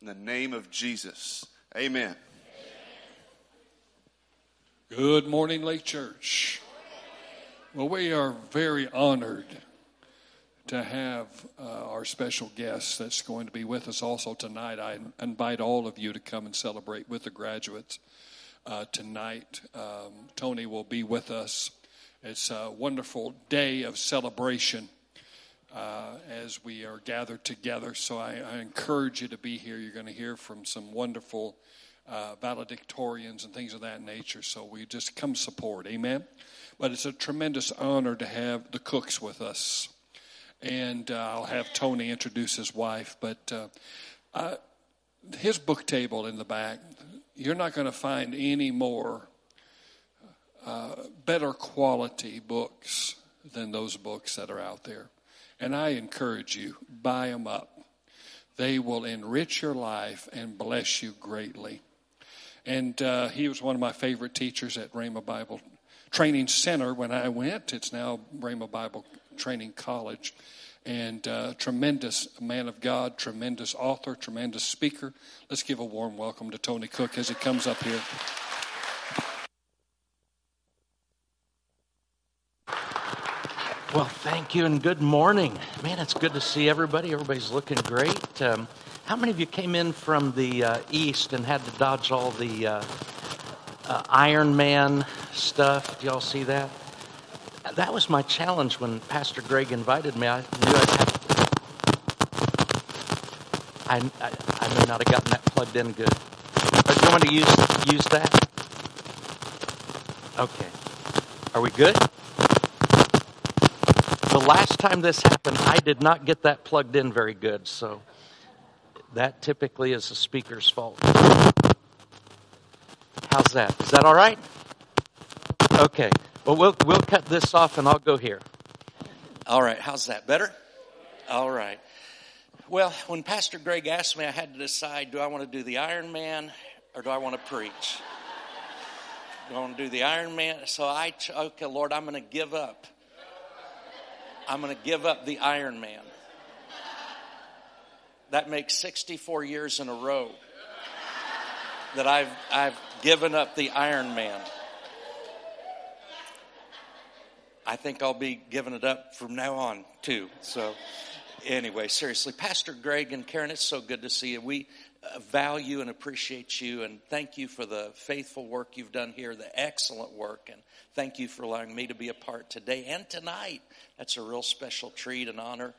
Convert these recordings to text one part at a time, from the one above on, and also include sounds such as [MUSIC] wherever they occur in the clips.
In the name of Jesus. Amen. Good morning, Lake Church. Well, we are very honored to have uh, our special guest that's going to be with us also tonight. I invite all of you to come and celebrate with the graduates uh, tonight. Um, Tony will be with us. It's a wonderful day of celebration uh, as we are gathered together. So I, I, encourage you to be here. You're going to hear from some wonderful uh, valedictorians and things of that nature. So we just come support. Amen. But it's a tremendous honor to have the Cookes with us. And uh, I'll have Tony introduce his wife. But uh, his book table in the back, you're not going to find any more uh, better quality books than those books that are out there. And I encourage you, buy them up. They will enrich your life and bless you greatly. And uh, he was one of my favorite teachers at Rhema Bible Training Center when I went. It's now Rhema Bible Training College. And uh, tremendous man of God, tremendous author, tremendous speaker. Let's give a warm welcome to Tony Cooke as he comes up here. Well, thank you and good morning. Man, it's good to see everybody. Everybody's looking great. Um, how many of you came in from the uh, east and had to dodge all the uh, uh, Iron Man stuff? Do y'all see that? That was my challenge when Pastor Greg invited me. I knew I'd have I, I, I may not have gotten that plugged in good. But you want to use, use that? Okay. Are we good? The last time this happened, I did not get that plugged in very good, so that typically is the speaker's fault. How's that? Is that all right? Okay. Well, we'll we'll cut this off and I'll go here. All right. How's that? Better? All right. Well, when Pastor Greg asked me, I had to decide: do I want to do the Iron Man or do I want to preach? Do I want to do the Iron Man? So I, okay, Lord, I'm going to give up I'm going to give up the Iron Man. That makes 64 years in a row that I've, I've given up the Iron Man. I think I'll be giving it up from now on, too. So, anyway, seriously, Pastor Greg and Karen, it's so good to see you. We value and appreciate you, and thank you for the faithful work you've done here, the excellent work, and thank you for allowing me to be a part today and tonight that's a real special treat and honor.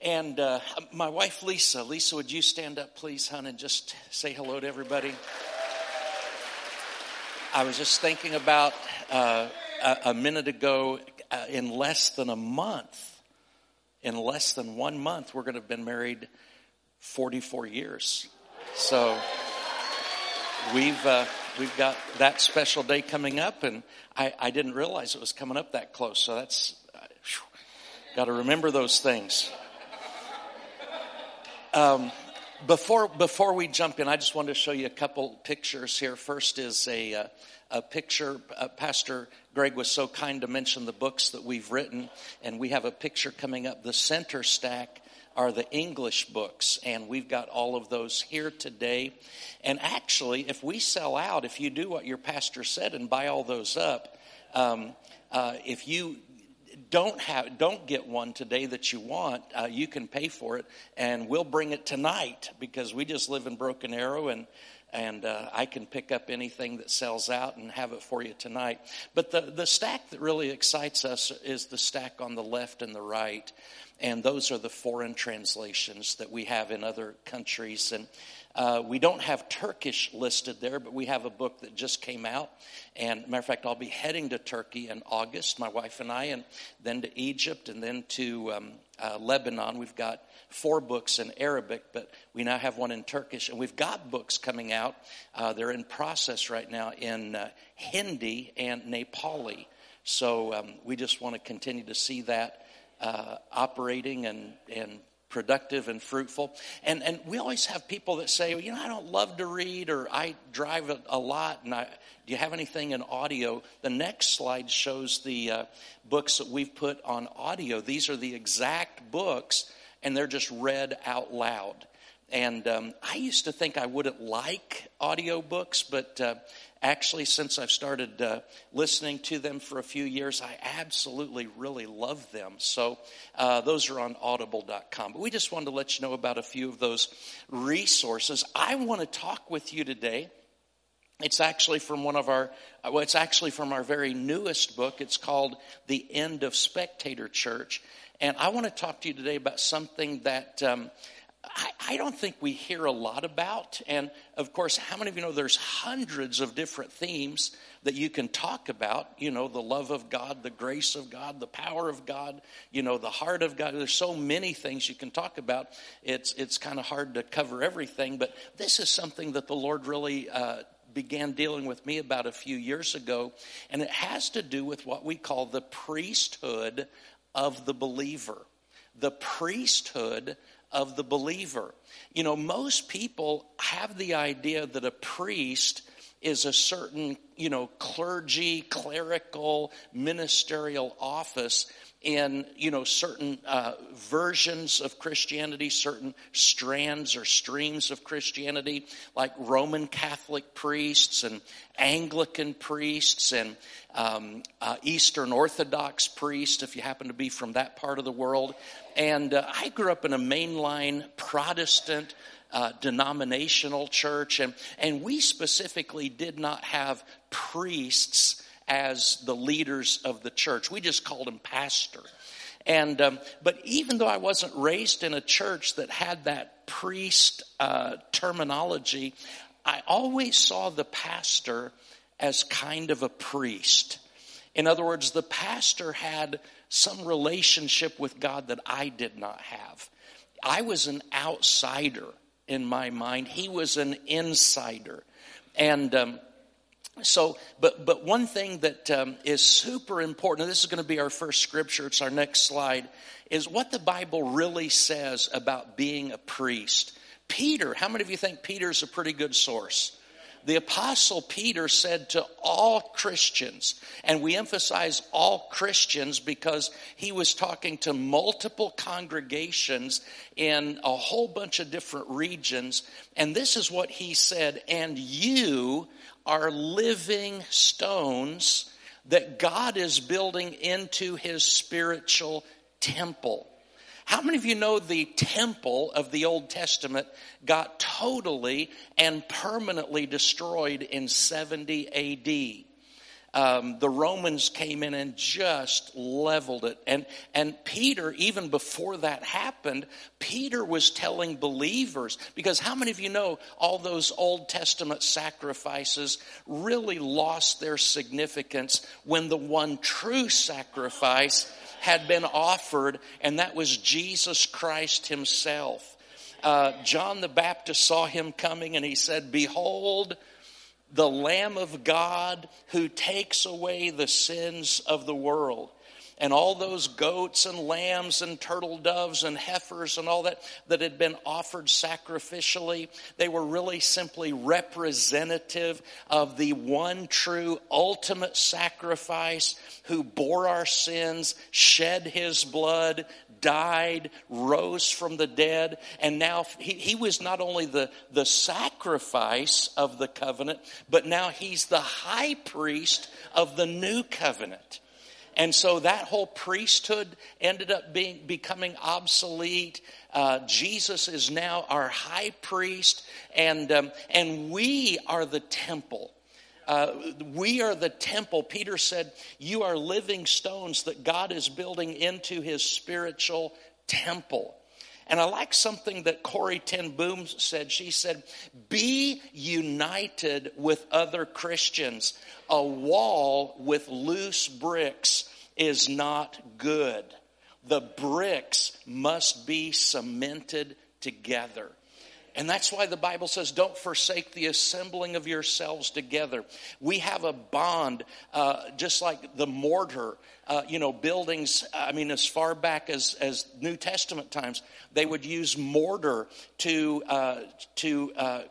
And uh, my wife, Lisa. Lisa, would you stand up, please, hon, and just say hello to everybody? I was just thinking about uh, a, a, minute ago, uh, in less than a month, in less than one month, we're going to have been married 44 years. So we've uh, we've got that special day coming up, and I, I didn't realize it was coming up that close. So that's Got to remember those things. Um, before before we jump in, I just wanted to show you a couple pictures here. First is a uh, a picture. Uh, Pastor Greg was so kind to mention the books that we've written, and we have a picture coming up. The center stack are the English books, and we've got all of those here today. And actually, if we sell out, if you do what your pastor said and buy all those up, um, uh, if you don't have don't get one today that you want uh, you can pay for it and we'll bring it tonight because we just live in broken arrow and and uh, I can pick up anything that sells out and have it for you tonight. But the, the stack that really excites us is the stack on the left and the right. And those are the foreign translations that we have in other countries. And uh, we don't have Turkish listed there, but we have a book that just came out. And matter of fact, I'll be heading to Turkey in August, my wife and I, and then to Egypt, and then to um, uh, Lebanon. We've got four books in Arabic, but we now have one in Turkish, and we've got books coming out. Uh, they're in process right now in uh, Hindi and Nepali. So um, we just want to continue to see that uh, operating and and productive and fruitful. And, and we always have people that say, well, you know, I don't love to read or I drive a, a lot. And I, do you have anything in audio? The next slide shows the uh, books that we've put on audio. These are the exact books and they're just read out loud. And um, I used to think I wouldn't like audiobooks, but uh, actually, since I've started uh, listening to them for a few years, I absolutely really love them. So uh, those are on audible.com. But we just wanted to let you know about a few of those resources. I want to talk with you today. It's actually from one of our, well, it's actually from our very newest book. It's called The End of Spectator Church. And I want to talk to you today about something that um, I, I, don't think we hear a lot about. And of course, how many of you know there's hundreds of different themes that you can talk about? You know, the love of God, the grace of God, the power of God, you know, the heart of God. There's so many things you can talk about. It's, it's kind of hard to cover everything, but this is something that the Lord really uh, began dealing with me about a few years ago. And it has to do with what we call the priesthood of the believer. The priesthood of the believer. You know, most people have the idea that a priest is a certain, you know, clergy, clerical, ministerial office in you know certain uh, versions of Christianity, certain strands or streams of Christianity, like Roman Catholic priests and Anglican priests and um, uh, Eastern Orthodox priests, if you happen to be from that part of the world. And uh, I grew up in a mainline Protestant. Uh, denominational church, and, and we specifically did not have priests as the leaders of the church. We just called him pastor. And um, but even though I wasn't raised in a church that had that priest uh, terminology, I always saw the pastor as kind of a priest. In other words, the pastor had some relationship with God that I did not have. I was an outsider in my mind. He was an insider, and. Um, so, but, but one thing that um, is super important, and this is going to be our first scripture, it's our next slide, is what the Bible really says about being a priest. Peter, how many of you think Peter's a pretty good source? The apostle Peter said to all Christians, and we emphasize all Christians because he was talking to multiple congregations in a whole bunch of different regions. And this is what he said, and you are living stones that God is building into his spiritual temple. How many of you know the temple of the Old Testament got totally and permanently destroyed in 70 AD? um, the Romans came in and just leveled it. And, and Peter, even before that happened, Peter was telling believers, because how many of you know all those Old Testament sacrifices really lost their significance when the one true sacrifice had been offered, and that was Jesus Christ Himself. Uh, John the Baptist saw him coming and he said, Behold, the Lamb of God who takes away the sins of the world. And all those goats and lambs and turtle doves and heifers and all that that had been offered sacrificially, they were really simply representative of the one true ultimate sacrifice who bore our sins, shed his blood, died, rose from the dead, and now he, he was not only the, the sacrifice of the covenant, but now he's the high priest of the new covenant. And so that whole priesthood ended up being becoming obsolete. Uh, Jesus is now our high priest, and um, and we are the temple. Uh, we are the temple. Peter said, You are living stones that God is building into his spiritual temple. And I like something that Corrie ten Boom said. She said, Be united with other Christians. A wall with loose bricks is not good. The bricks must be cemented together. And that's why the Bible says, don't forsake the assembling of yourselves together. We have a bond, uh, just like the mortar, uh, you know, buildings, I mean, as far back as, as New Testament times, they would use mortar to, uh, to uh,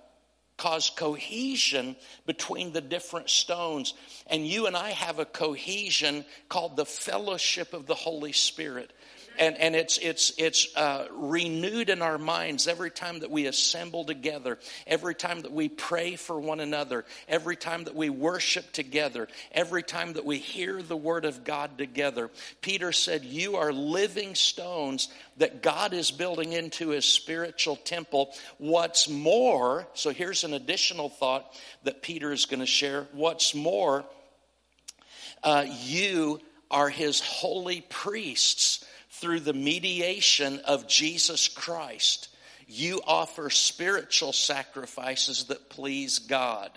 cause cohesion between the different stones. And you and I have a cohesion called the fellowship of the Holy Spirit. And, and it's, it's, it's uh, renewed in our minds every time that we assemble together, every time that we pray for one another, every time that we worship together, every time that we hear the word of God together. Peter said, You are living stones that God is building into his spiritual temple. What's more, so here's an additional thought that Peter is going to share. What's more, uh, you are his holy priests through the mediation of Jesus Christ. You offer spiritual sacrifices that please God.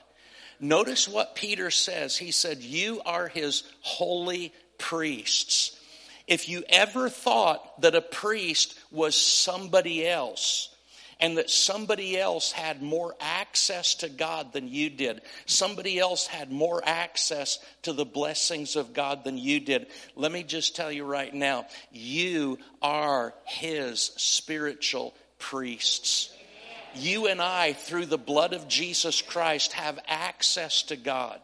Notice what Peter says. He said, You are his holy priests. If you ever thought that a priest was somebody else, and that somebody else had more access to God than you did. Somebody else had more access to the blessings of God than you did. Let me just tell you right now, you are His spiritual priests. You and I, through the blood of Jesus Christ, have access to God.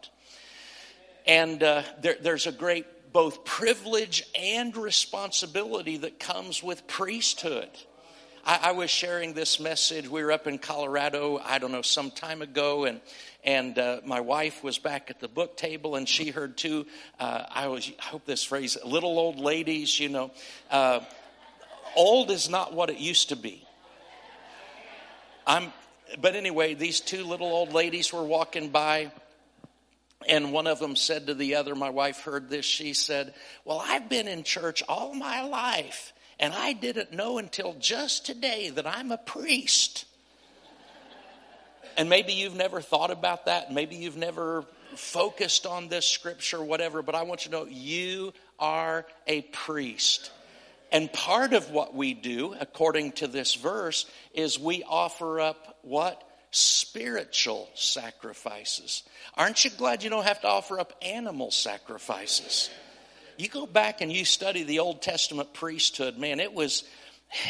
And uh, there, there's a great both privilege and responsibility that comes with priesthood. I, I, was sharing this message. We were up in Colorado, I don't know, some time ago, and and uh, my wife was back at the book table, and she heard two. Uh, I was, I hope this phrase, little old ladies. You know, uh, old is not what it used to be. I'm, but anyway, these two little old ladies were walking by. And one of them said to the other, my wife heard this, she said, Well, I've been in church all my life. And I didn't know until just today that I'm a priest. And maybe you've never thought about that. Maybe you've never focused on this scripture, whatever, but I want you to know you are a priest. And part of what we do, according to this verse, is we offer up what? Spiritual sacrifices. Aren't you glad you don't have to offer up animal sacrifices? You go back and you study the Old Testament priesthood, man, it was,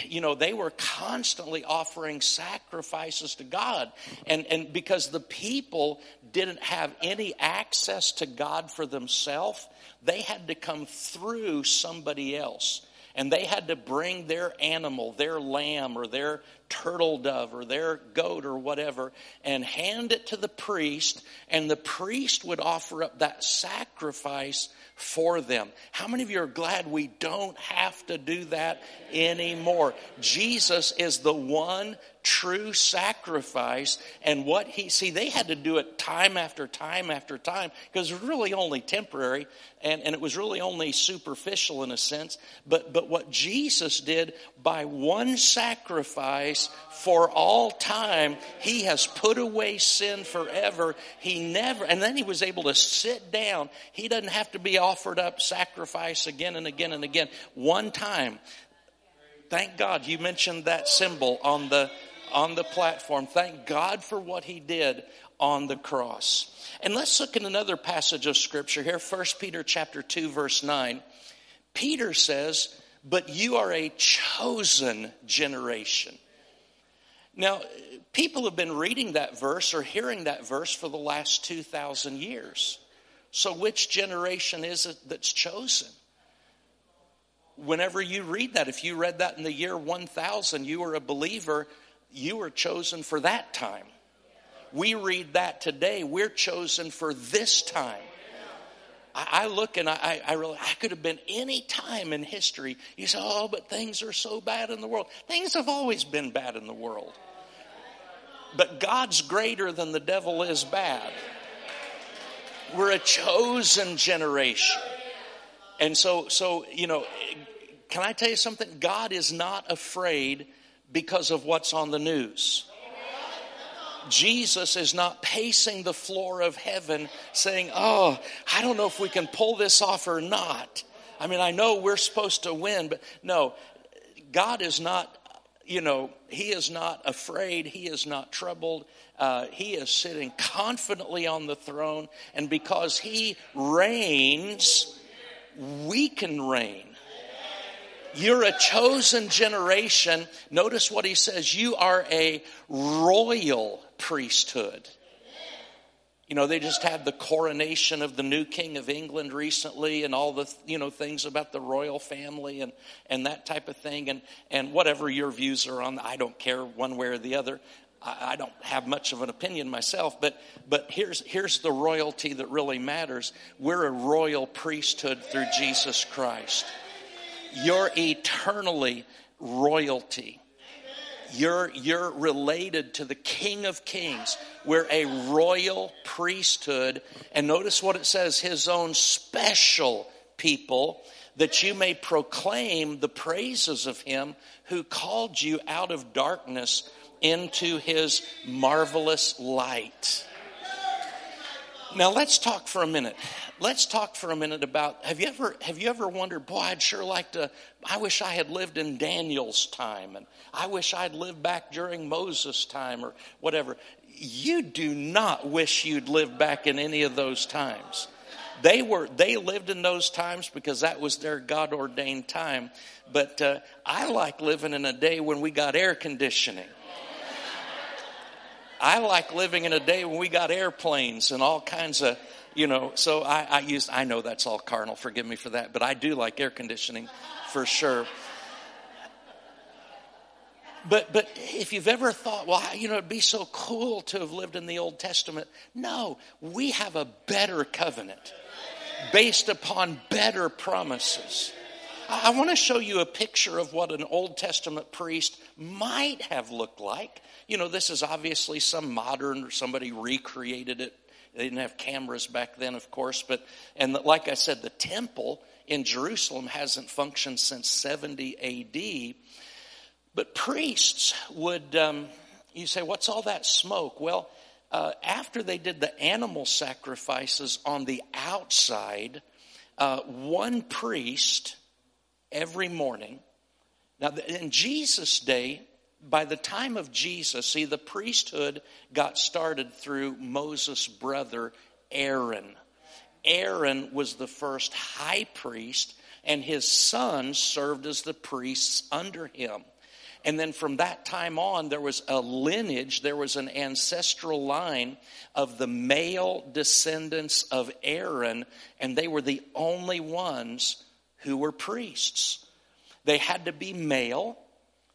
you know, they were constantly offering sacrifices to God. And, and because the people didn't have any access to God for themselves, they had to come through somebody else and they had to bring their animal, their lamb or their turtle dove or their goat or whatever, and hand it to the priest, and the priest would offer up that sacrifice for them. How many of you are glad we don't have to do that anymore? Jesus is the one true sacrifice and what he see they had to do it time after time after time because it was really only temporary and, and it was really only superficial in a sense but but what jesus did by one sacrifice for all time he has put away sin forever he never and then he was able to sit down he doesn't have to be offered up sacrifice again and again and again one time thank god you mentioned that symbol on the on the platform. Thank God for what he did on the cross. And let's look at another passage of scripture here, 1 Peter chapter 2 verse 9. Peter says, "But you are a chosen generation." Now, people have been reading that verse or hearing that verse for the last 2000 years. So which generation is it that's chosen? Whenever you read that, if you read that in the year 1000, you were a believer you were chosen for that time. We read that today. We're chosen for this time. I, look and I, I really, I could have been any time in history. You say, oh, but things are so bad in the world. Things have always been bad in the world. But God's greater than the devil is bad. We're a chosen generation. And so, so, you know, can I tell you something? God is not afraid because of what's on the news. Jesus is not pacing the floor of heaven saying, Oh, I don't know if we can pull this off or not. I mean, I know we're supposed to win, but no, God is not, you know, He is not afraid. He is not troubled. Uh, he is sitting confidently on the throne. And because He reigns, we can reign. You're a chosen generation. Notice what he says. You are a royal priesthood. You know, they just had the coronation of the new king of England recently and all the, you know, things about the royal family and, and that type of thing. And, and whatever your views are on, I don't care one way or the other. I, I don't have much of an opinion myself, but, but here's, here's the royalty that really matters. We're a royal priesthood through Jesus Christ. You're eternally royalty. You're, you're related to the King of Kings. We're a royal priesthood. And notice what it says his own special people, that you may proclaim the praises of him who called you out of darkness into his marvelous light. Now let's talk for a minute. Let's talk for a minute about have you ever have you ever wondered, boy, I'd sure like to I wish I had lived in Daniel's time and I wish I'd lived back during Moses' time or whatever. You do not wish you'd lived back in any of those times. They were they lived in those times because that was their God ordained time. But uh, I like living in a day when we got air conditioning. I like living in a day when we got airplanes and all kinds of, you know, so I, I use, I know that's all carnal, forgive me for that, but I do like air conditioning for sure. But, but if you've ever thought, well, you know, it'd be so cool to have lived in the Old Testament. No, we have a better covenant based upon better promises. I want to show you a picture of what an Old Testament priest might have looked like. You know, this is obviously some modern, or somebody recreated it. They didn't have cameras back then, of course, but, and like I said, the temple in Jerusalem hasn't functioned since 70 AD. But priests would, um, you say, what's all that smoke? Well, uh, after they did the animal sacrifices on the outside, uh, one priest every morning. Now, in Jesus' day, by the time of Jesus, see, the priesthood got started through Moses' brother Aaron. Aaron was the first high priest, and his sons served as the priests under him. And then from that time on, there was a lineage, there was an ancestral line of the male descendants of Aaron, and they were the only ones who were priests. They had to be male,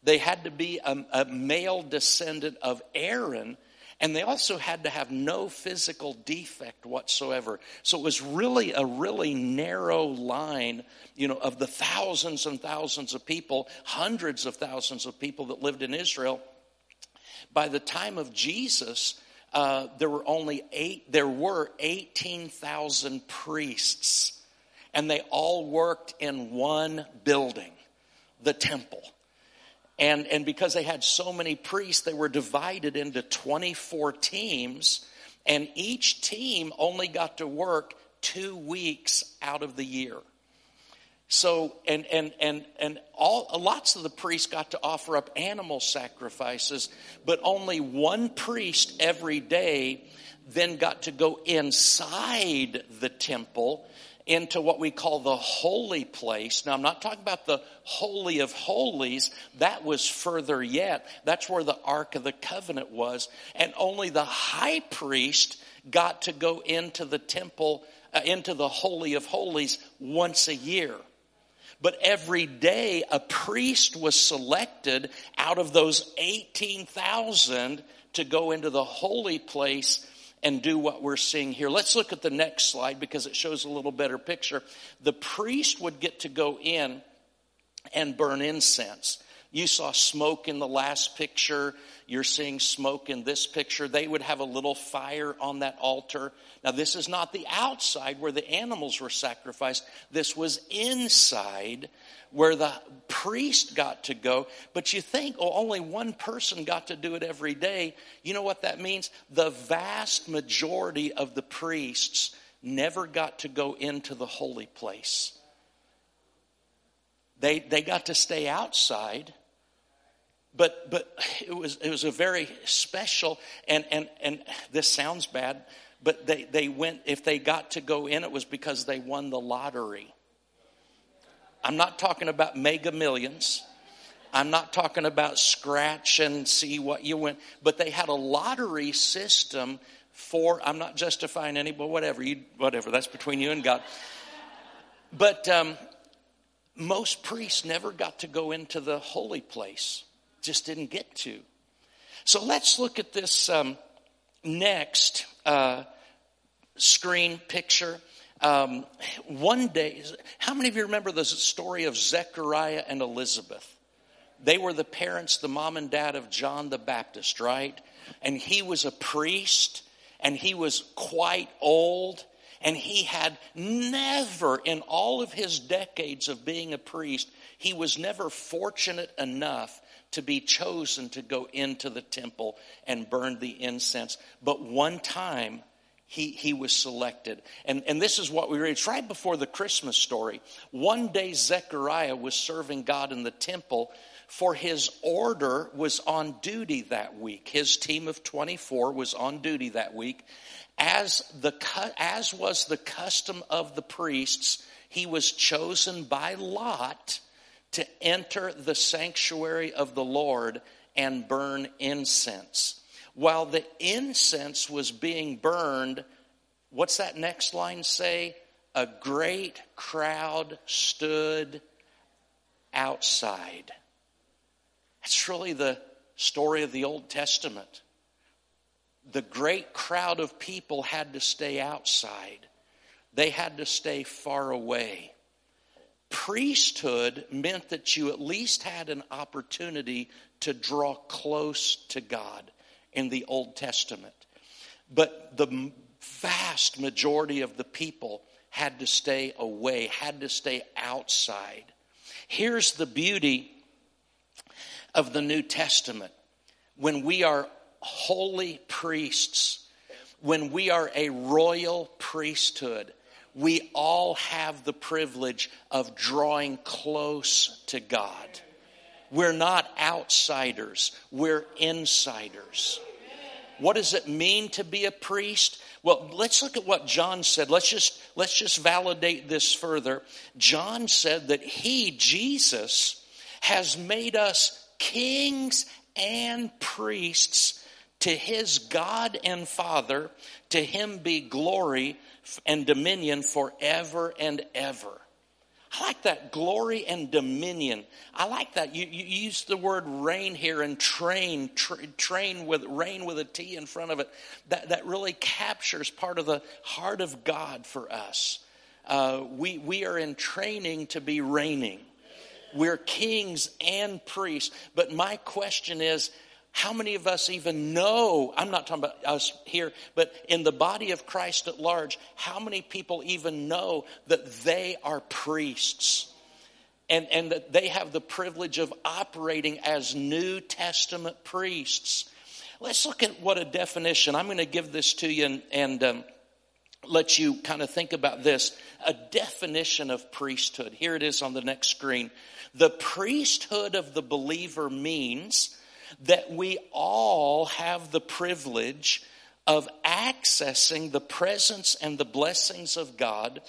they had to be a, a male descendant of Aaron, and they also had to have no physical defect whatsoever. So it was really a really narrow line, you know, of the thousands and thousands of people, hundreds of thousands of people that lived in Israel. By the time of Jesus, uh, there were only eight. There were eighteen thousand priests, and they all worked in one building, the temple. And, and because they had so many priests, they were divided into 24 teams, and each team only got to work two weeks out of the year. So, and, and, and, and all, lots of the priests got to offer up animal sacrifices, but only one priest every day then got to go inside the temple into what we call the holy place. Now, I'm not talking about the Holy of Holies. That was further yet. That's where the Ark of the Covenant was. And only the high priest got to go into the temple, uh, into the Holy of Holies once a year. But every day a priest was selected out of those 18,000 to go into the holy place and do what we're seeing here. Let's look at the next slide because it shows a little better picture. The priest would get to go in and burn incense. You saw smoke in the last picture. You're seeing smoke in this picture. They would have a little fire on that altar. Now, this is not the outside where the animals were sacrificed. This was inside where the priest got to go. But you think, oh, only one person got to do it every day. You know what that means? The vast majority of the priests never got to go into the holy place. They, they got to stay outside but but it was it was a very special and and and this sounds bad but they they went if they got to go in it was because they won the lottery I'm not talking about mega millions. I'm not talking about scratch and see what you win, but they had a lottery system for. I'm not justifying any, but whatever you, whatever. That's between you and God. But um, most priests never got to go into the holy place. Just didn't get to. So let's look at this um, next uh, screen picture. Um, one day, how many of you remember the story of Zechariah and Elizabeth? They were the parents, the mom and dad of John the Baptist, right? And he was a priest and he was quite old and he had never, in all of his decades of being a priest, he was never fortunate enough to be chosen to go into the temple and burn the incense. But one time, he, he was selected. And, and this is what we read. It's right before the Christmas story. One day, Zechariah was serving God in the temple, for his order was on duty that week. His team of 24 was on duty that week. As, the, as was the custom of the priests, he was chosen by lot to enter the sanctuary of the Lord and burn incense. While the incense was being burned, what's that next line say? A great crowd stood outside. That's really the story of the Old Testament. The great crowd of people had to stay outside, they had to stay far away priesthood meant that you at least had an opportunity to draw close to God in the Old Testament. But the vast majority of the people had to stay away, had to stay outside. Here's the beauty of the New Testament when we are holy priests, when we are a royal priesthood we all have the privilege of drawing close to God. We're not outsiders, we're insiders. What does it mean to be a priest? Well, let's look at what John said. Let's just let's just validate this further. John said that he, Jesus, has made us kings and priests to his God and Father. To him be glory and dominion forever and ever. I like that glory and dominion. I like that. You, you use the word reign here and train, tra- train with reign with a T in front of it. That, that really captures part of the heart of God for us. Uh, we, we are in training to be reigning. We're kings and priests. But my question is how many of us even know? I'm not talking about us here, but in the body of Christ at large, how many people even know that they are priests? And, and that they have the privilege of operating as New Testament priests. Let's look at what a definition. I'm going to give this to you and, and um, let you kind of think about this. A definition of priesthood. Here it is on the next screen. The priesthood of the believer means that we all have the privilege of accessing the presence and the blessings of God,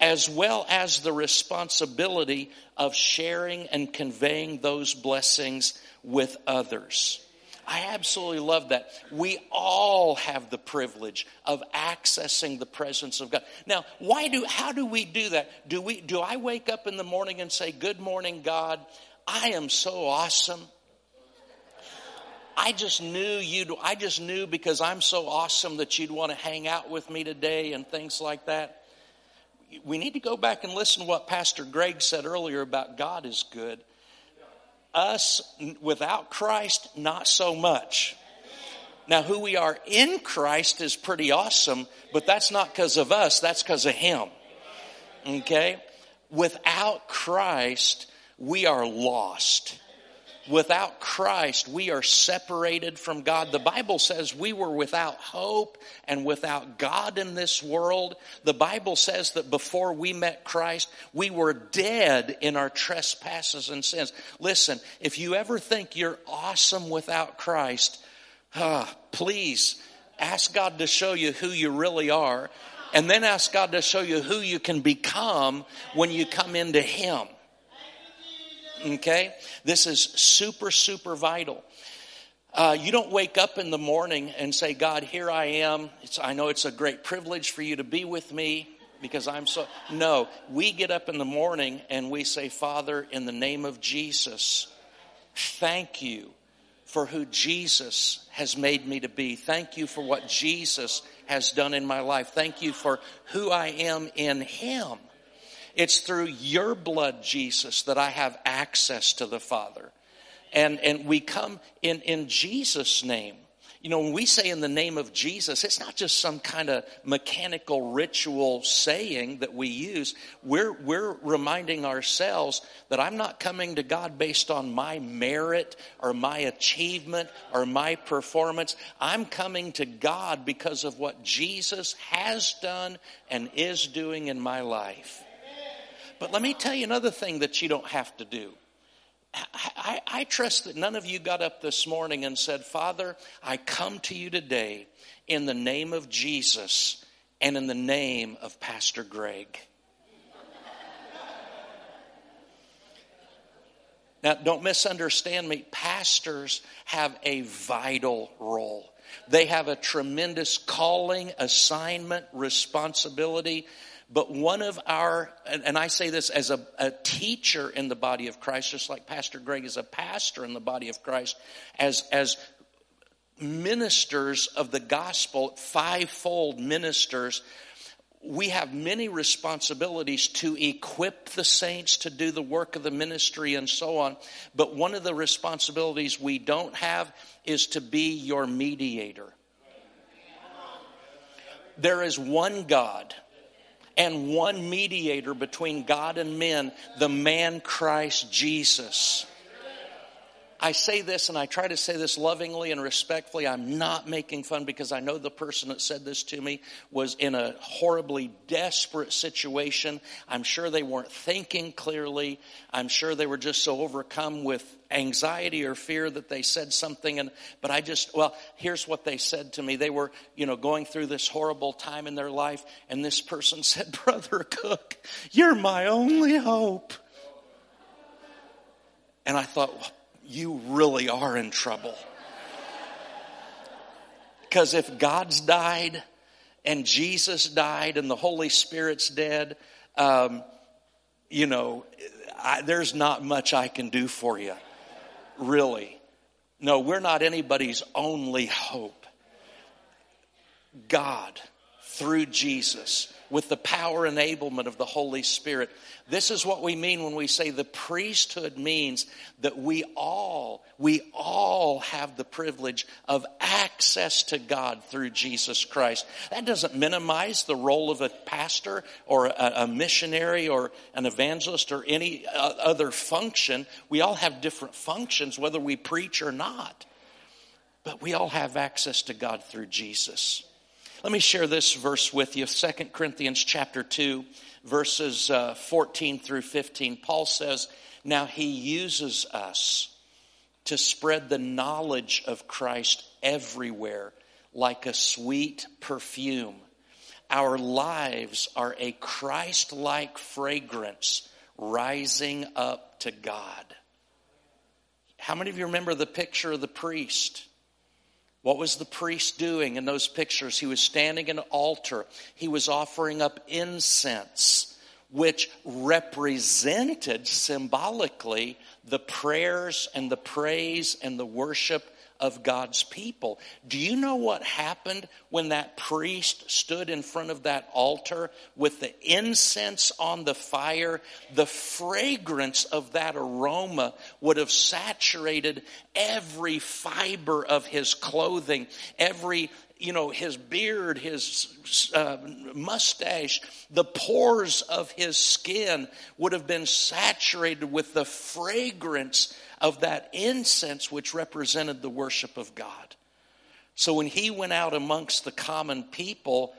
as well as the responsibility of sharing and conveying those blessings with others. I absolutely love that. We all have the privilege of accessing the presence of God. Now, why do how do we do that? Do we do I wake up in the morning and say, "Good morning, God. I am so awesome. I just knew you'd, I just knew because I'm so awesome that you'd want to hang out with me today and things like that. We need to go back and listen to what Pastor Greg said earlier about God is good. Us without Christ, not so much. Now, who we are in Christ is pretty awesome, but that's not because of us, that's because of Him. Okay? Without Christ, we are lost. Without Christ, we are separated from God. The Bible says we were without hope and without God in this world. The Bible says that before we met Christ, we were dead in our trespasses and sins. Listen, if you ever think you're awesome without Christ, uh, please ask God to show you who you really are, and then ask God to show you who you can become when you come into Him. Okay? This is super, super vital. Uh, you don't wake up in the morning and say, God, here I am. It's, I know it's a great privilege for you to be with me because I'm so. No, we get up in the morning and we say, Father, in the name of Jesus, thank you for who Jesus has made me to be. Thank you for what Jesus has done in my life. Thank you for who I am in Him. It's through your blood, Jesus, that I have access to the Father and, and we come in, in Jesus' name. You know, when we say in the name of Jesus, it's not just some kind of mechanical ritual saying that we use. We're, we're reminding ourselves that I'm not coming to God based on my merit or my achievement or my performance. I'm coming to God because of what Jesus has done and is doing in my life. But let me tell you another thing that you don't have to do. I, I, trust that none of you got up this morning and said, Father, I come to you today in the name of Jesus and in the name of Pastor Greg. Now, don't misunderstand me. Pastors have a vital role. They have a tremendous calling, assignment, responsibility but one of our, and I say this as a, a, teacher in the body of Christ, just like Pastor Greg is a pastor in the body of Christ, as, as ministers of the gospel, fivefold ministers, we have many responsibilities to equip the saints to do the work of the ministry and so on. But one of the responsibilities we don't have is to be your mediator. There is one God and one mediator between God and men, the man Christ Jesus. I say this and I try to say this lovingly and respectfully. I'm not making fun because I know the person that said this to me was in a horribly desperate situation. I'm sure they weren't thinking clearly. I'm sure they were just so overcome with anxiety or fear that they said something and but I just well here's what they said to me they were you know going through this horrible time in their life and this person [LAUGHS] said brother Cooke you're my only hope and I thought well, you really are in trouble. Because if God's died and Jesus died and the Holy Spirit's dead, um, you know, I, there's not much I can do for you, really. No, we're not anybody's only hope. God, through Jesus, with the power enablement of the Holy Spirit. This is what we mean when we say the priesthood means that we all, we all have the privilege of access to God through Jesus Christ. That doesn't minimize the role of a pastor or a, a missionary or an evangelist or any uh, other function. We all have different functions, whether we preach or not. But we all have access to God through Jesus. Let me share this verse with you 2 Corinthians chapter 2, verses uh, 14 through 15. Paul says, Now he uses us to spread the knowledge of Christ everywhere like a sweet perfume. Our lives are a Christ like fragrance rising up to God. How many of you remember the picture of the priest? What was the priest doing in those pictures? He was standing at an altar. He was offering up incense, which represented symbolically the prayers and the praise and the worship of God's people. Do you know what happened when that priest stood in front of that altar with the incense on the fire? The fragrance of that aroma would have saturated every fiber of his clothing, every you know, his beard, his uh, mustache, the pores of his skin would have been saturated with the fragrance of that incense which represented the worship of God. So when he went out amongst the common people,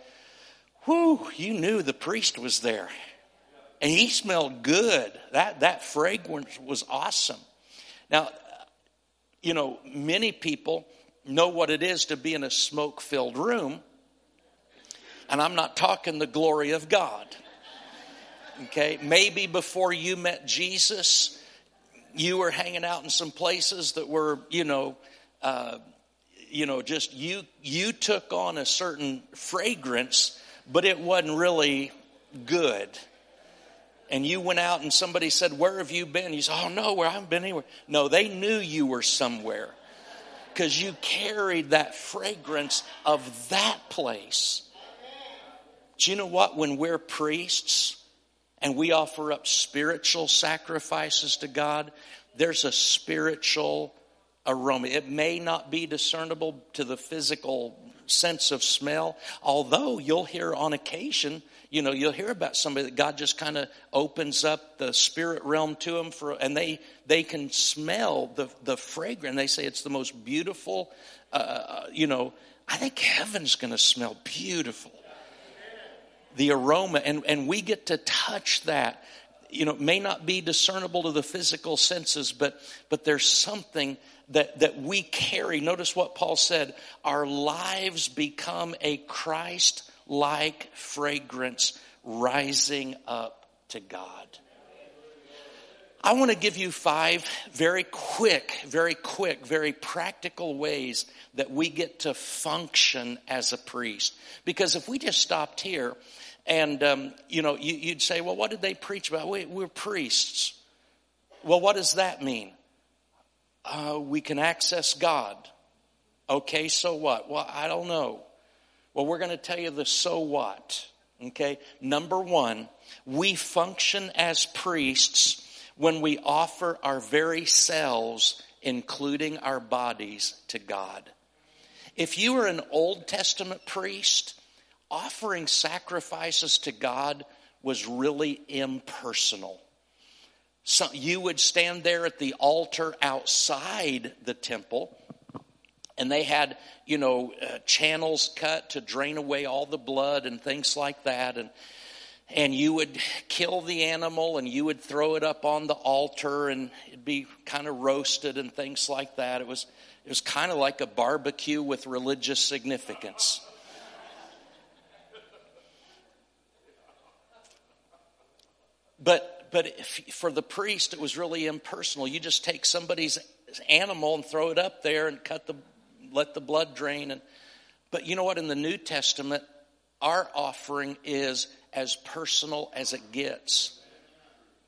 whoo, you knew the priest was there. And he smelled good. That, that fragrance was awesome. Now, you know, many people know what it is to be in a smoke filled room. And I'm not talking the glory of God. Okay, maybe before you met Jesus, you were hanging out in some places that were, you know, uh, you know, just you you took on a certain fragrance, but it wasn't really good. And you went out and somebody said, Where have you been? You said, Oh no, where I haven't been anywhere. No, they knew you were somewhere. Because you carried that fragrance of that place. Do you know what? When we're priests and we offer up spiritual sacrifices to God, there's a spiritual aroma. It may not be discernible to the physical sense of smell, although you'll hear on occasion, you know, you'll hear about somebody that God just kind of opens up the spirit realm to them for, and they they can smell the the fragrance. They say it's the most beautiful. Uh, you know, I think heaven's going to smell beautiful. The aroma, and and we get to touch that. You know, may not be discernible to the physical senses, but but there's something that, that we carry. Notice what Paul said our lives become a Christ like fragrance rising up to God. I want to give you five very quick, very quick, very practical ways that we get to function as a priest. Because if we just stopped here and, um, you know, you, would say, well, what did they preach about? We, we're priests. Well, what does that mean? uh, we can access God. Okay, so what? Well, I don't know. Well, we're going to tell you the so what. Okay, number one, we function as priests when we offer our very selves, including our bodies, to God. If you are an Old Testament priest, offering sacrifices to God was really impersonal. So you would stand there at the altar outside the temple, and they had, you know, uh, channels cut to drain away all the blood and things like that. And and you would kill the animal and you would throw it up on the altar and it'd be kind of roasted and things like that. It was it was kind of like a barbecue with religious significance. But but if, for the priest, it was really impersonal. You just take somebody's animal and throw it up there and cut the, let the blood drain. And, but you know what? In the New Testament, our offering is as personal as it gets.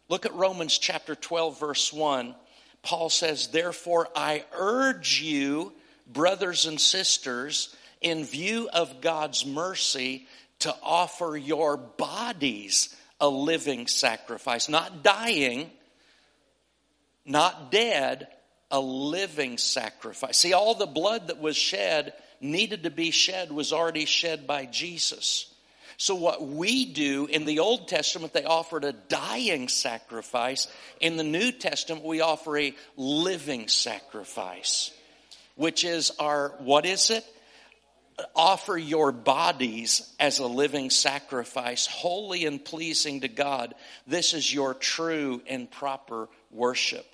Look at Romans chapter 12, verse 1. Paul says, Therefore, I urge you, brothers and sisters, in view of God's mercy, to offer your bodies a living sacrifice, not dying, not dead, a living sacrifice. See, all the blood that was shed, needed to be shed, was already shed by Jesus. So, what we do in the Old Testament, they offered a dying sacrifice. In the New Testament, we offer a living sacrifice, which is our, what is it? Offer your bodies as a living sacrifice, holy and pleasing to God. This is your true and proper worship.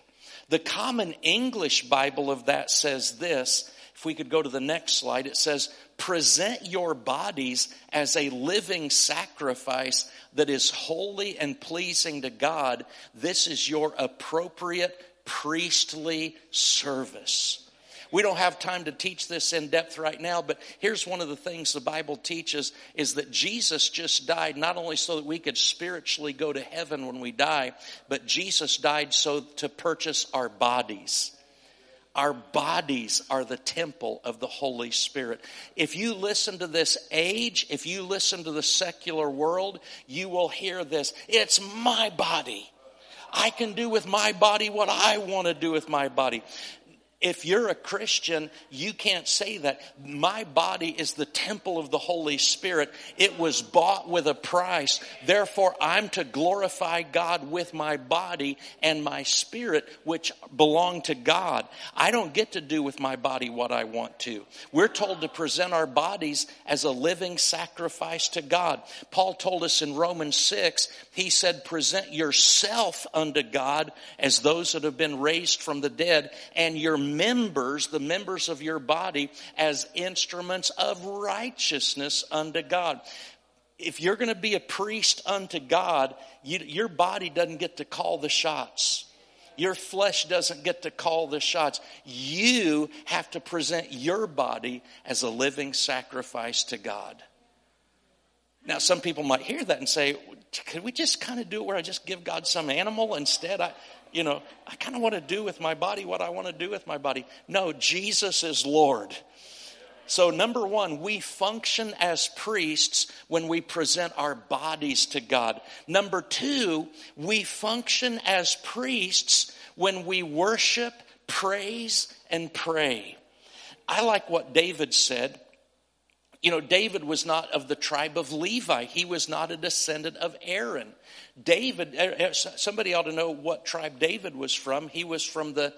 The Common English Bible of that says this. If we could go to the next slide, it says, Present your bodies as a living sacrifice that is holy and pleasing to God. This is your appropriate priestly service. We don't have time to teach this in depth right now, but here's one of the things the Bible teaches is that Jesus just died not only so that we could spiritually go to heaven when we die, but Jesus died so to purchase our bodies. Our bodies are the temple of the Holy Spirit. If you listen to this age, if you listen to the secular world, you will hear this. It's my body. I can do with my body what I want to do with my body if you're a Christian, you can't say that. My body is the temple of the Holy Spirit. It was bought with a price. Therefore, I'm to glorify God with my body and my spirit, which belong to God. I don't get to do with my body what I want to. We're told to present our bodies as a living sacrifice to God. Paul told us in Romans 6, he said, present yourself unto God as those that have been raised from the dead and your members, the members of your body, as instruments of righteousness unto God. If you're going to be a priest unto God, you, your body doesn't get to call the shots. Your flesh doesn't get to call the shots. You have to present your body as a living sacrifice to God. Now, some people might hear that and say, could we just kind of do it where I just give God some animal instead? I, you know, I kind of want to do with my body what I want to do with my body. No, Jesus is Lord. So, number one, we function as priests when we present our bodies to God. Number two, we function as priests when we worship, praise, and pray. I like what David said. You know, David was not of the tribe of Levi, he was not a descendant of Aaron. David, eh, eh, somebody ought to know what tribe David was from. He was from the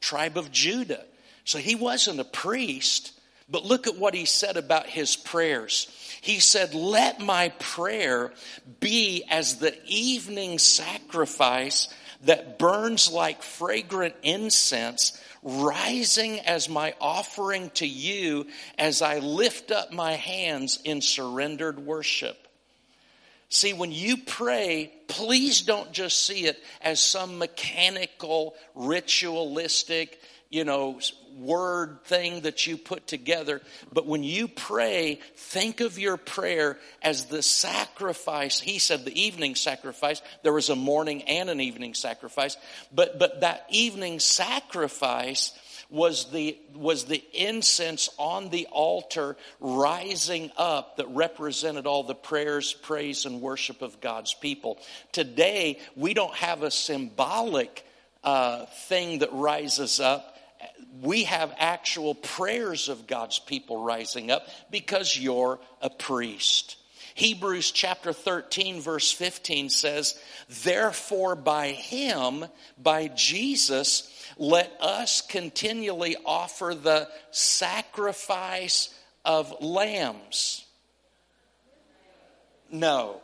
tribe of Judah. So he wasn't a priest, but look at what he said about his prayers. He said, Let my prayer be as the evening sacrifice that burns like fragrant incense, rising as my offering to you as I lift up my hands in surrendered worship. See, when you pray, please don't just see it as some mechanical, ritualistic, you know, word thing that you put together. But when you pray, think of your prayer as the sacrifice. He said the evening sacrifice. There was a morning and an evening sacrifice. But, but that evening sacrifice was the, was the incense on the altar rising up that represented all the prayers, praise, and worship of God's people. Today, we don't have a symbolic uh, thing that rises up we have actual prayers of God's people rising up because you're a priest. Hebrews chapter 13, verse 15 says, Therefore, by him, by Jesus, let us continually offer the sacrifice of lambs. No.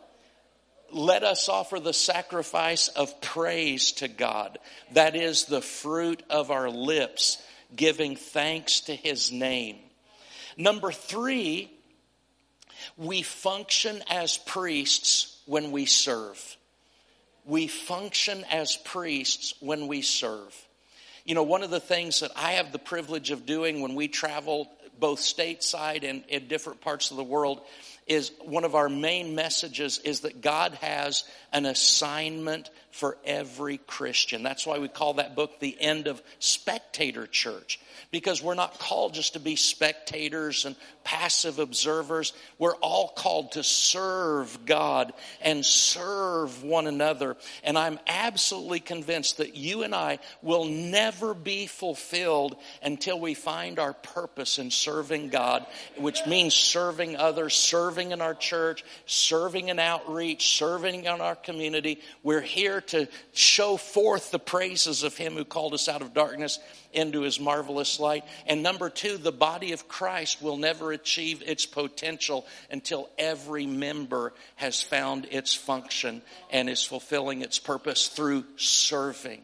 Let us offer the sacrifice of praise to God. That is the fruit of our lips giving thanks to his name. Number three, we function as priests when we serve. We function as priests when we serve. You know, one of the things that I have the privilege of doing when we travel both stateside and in different parts of the world is one of our main messages is that God has an assignment for every Christian. That's why we call that book the end of spectator church because we're not called just to be spectators and passive observers. We're all called to serve God and serve one another. And I'm absolutely convinced that you and I will never be fulfilled until we find our purpose in serving God, which means serving others, serving in our church, serving in outreach, serving in our community. We're here to show forth the praises of Him who called us out of darkness into his marvelous light. And number two, the body of Christ will never achieve its potential until every member has found its function and is fulfilling its purpose through serving.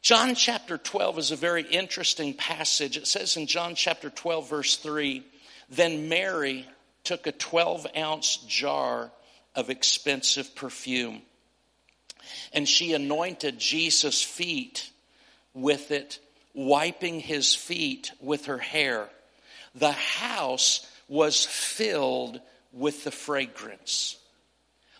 John chapter 12 is a very interesting passage. It says in John chapter 12, verse 3 Then Mary took a 12 ounce jar of expensive perfume and she anointed Jesus' feet with it, wiping his feet with her hair. The house was filled with the fragrance.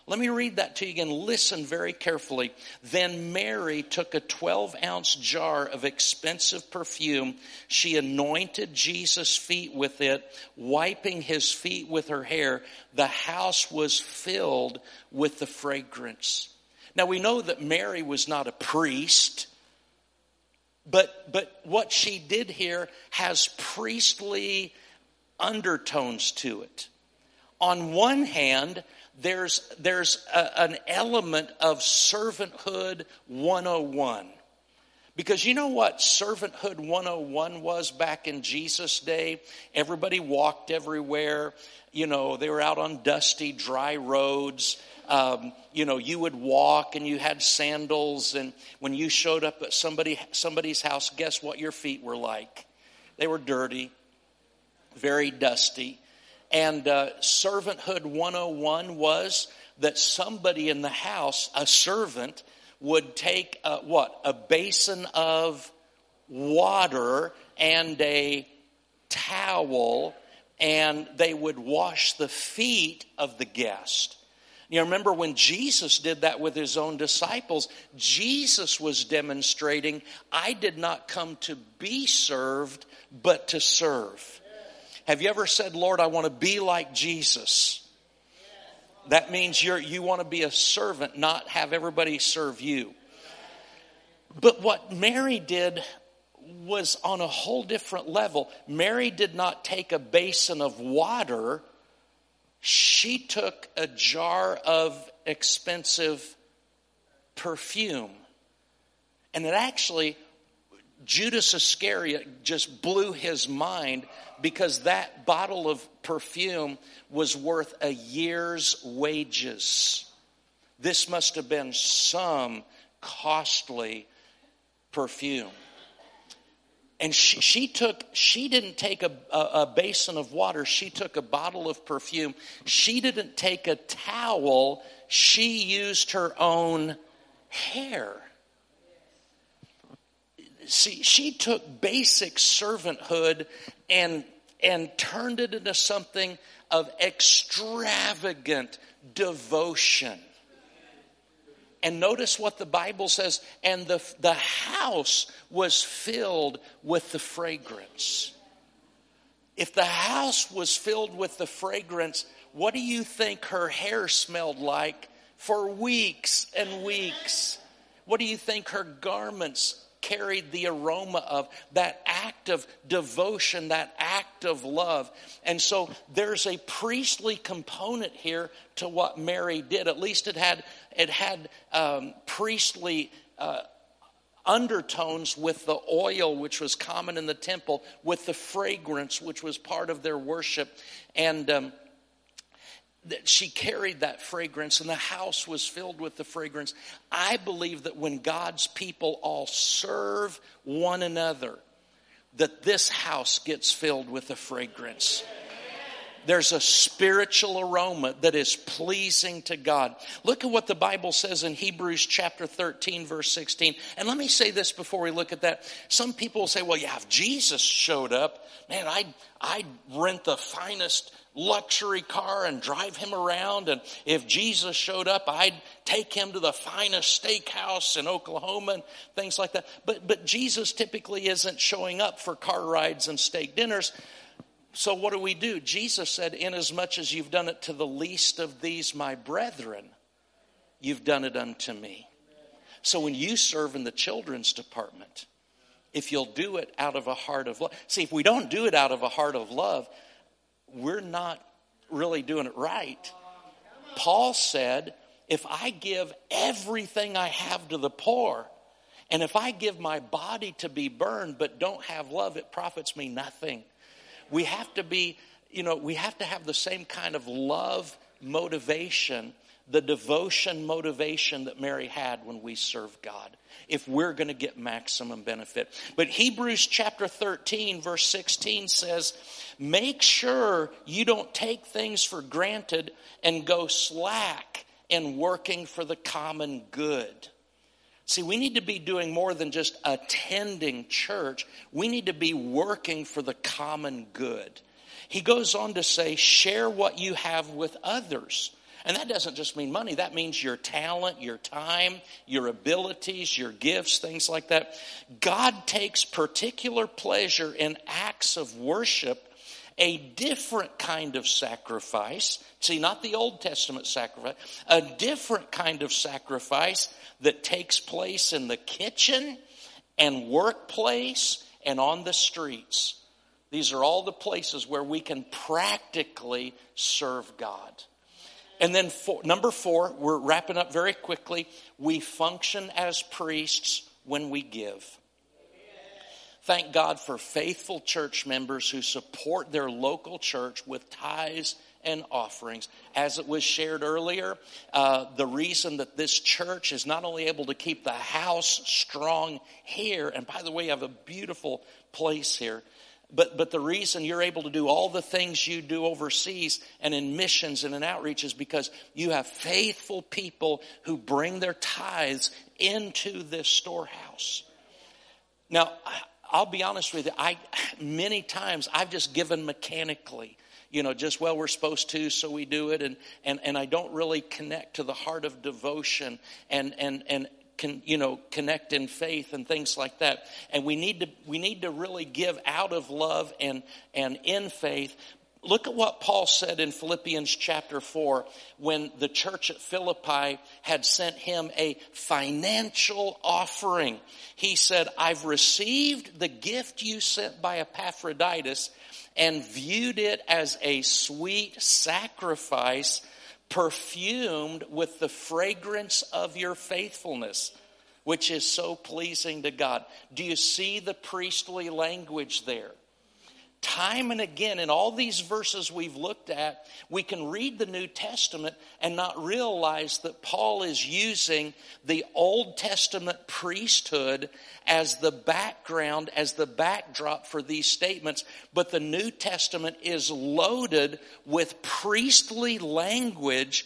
Let me read that to you again. Listen very carefully. Then Mary took a 12 ounce jar of expensive perfume. She anointed Jesus' feet with it, wiping his feet with her hair. The house was filled with the fragrance. Now we know that Mary was not a priest. But, but what she did here has priestly undertones to it. On one hand, there's, there's a, an element of servanthood 101. Because you know what servanthood 101 was back in Jesus' day? Everybody walked everywhere. You know, they were out on dusty, dry roads um, you know, you would walk and you had sandals, and when you showed up at somebody somebody's house, guess what your feet were like? They were dirty, very dusty. And uh, servanthood 101 was that somebody in the house, a servant, would take a, what? A basin of water and a towel, and they would wash the feet of the guest. You remember when Jesus did that with his own disciples, Jesus was demonstrating, I did not come to be served, but to serve. Have you ever said, Lord, I want to be like Jesus? That means you're, you want to be a servant, not have everybody serve you. But what Mary did was on a whole different level. Mary did not take a basin of water, she took a jar of expensive perfume. And it actually, Judas Iscariot just blew his mind because that bottle of perfume was worth a year's wages. This must have been some costly perfume. And she, she, took, she didn't take a, a, a, basin of water, she took a bottle of perfume. She didn't take a towel, she used her own hair. See, she took basic servanthood and, and turned it into something of extravagant devotion. And notice what the Bible says, and the, the house was filled with the fragrance. If the house was filled with the fragrance, what do you think her hair smelled like for weeks and weeks? What do you think her garments carried the aroma of that act of devotion, that act of love. And so there's a priestly component here to what Mary did. At least it had it had um, priestly. Uh, undertones with the oil, which was common in the temple, with the fragrance, which was part of their worship. And um, that she carried that fragrance and the house was filled with the fragrance. I believe that when God's people all serve one another, that this house gets filled with a fragrance. There's a spiritual aroma that is pleasing to God. Look at what the Bible says in Hebrews chapter 13, verse 16. And let me say this before we look at that. Some people say, well, yeah, if Jesus showed up, man, I'd, I'd rent the finest luxury car and drive him around. And if Jesus showed up, I'd take him to the finest steakhouse in Oklahoma and things like that. But, but Jesus typically isn't showing up for car rides and steak dinners. So what do we do? Jesus said, Inasmuch as you've done it to the least of these, my brethren, you've done it unto me. So when you serve in the children's department, if you'll do it out of a heart of love. See, if we don't do it out of a heart of love, we're not really doing it right. Paul said, if I give everything I have to the poor, and if I give my body to be burned but don't have love, it profits me nothing. We have to be, you know, we have to have the same kind of love motivation, the devotion motivation that Mary had when we serve God if we're going to get maximum benefit. But Hebrews chapter 13, verse 16 says, Make sure you don't take things for granted and go slack in working for the common good. See, we need to be doing more than just attending church. We need to be working for the common good. He goes on to say, share what you have with others. And that doesn't just mean money, that means your talent, your time, your abilities, your gifts, things like that. God takes particular pleasure in acts of worship, a different kind of sacrifice. See, not the Old Testament sacrifice, a different kind of sacrifice that takes place in the kitchen and workplace and on the streets. These are all the places where we can practically serve God. And then four, number four, we're wrapping up very quickly. We function as priests when we give. Thank God for faithful church members who support their local church with tithes and offerings. As it was shared earlier, uh, the reason that this church is not only able to keep the house strong here, and by the way, I have a beautiful place here, But, but the reason you're able to do all the things you do overseas and in missions and in outreach is because you have faithful people who bring their tithes into this storehouse. Now, I'll be honest with you, I, many times I've just given mechanically you know, just, well, we're supposed to, so we do it. And, and, and I don't really connect to the heart of devotion and, and, and, can, you know, connect in faith and things like that. And we need to, we need to really give out of love and, and in faith. Look at what Paul said in Philippians chapter 4 when the church at Philippi had sent him a financial offering. He said, I've received the gift you sent by Epaphroditus and viewed it as a sweet sacrifice perfumed with the fragrance of your faithfulness, which is so pleasing to God. Do you see the priestly language there? Time and again in all these verses we've looked at, we can read the New Testament and not realize that Paul is using the Old Testament priesthood as the background, as the backdrop for these statements. But the New Testament is loaded with priestly language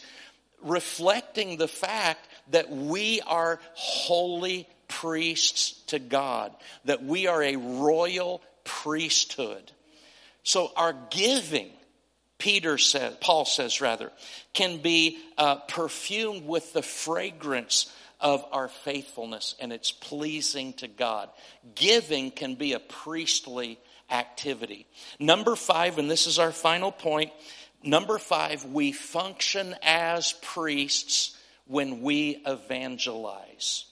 reflecting the fact that we are holy priests to God, that we are a royal priesthood. So our giving, Peter says, Paul says rather, can be uh, perfumed with the fragrance of our faithfulness and it's pleasing to God. Giving can be a priestly activity. Number five, and this is our final point. Number five, we function as priests when we evangelize,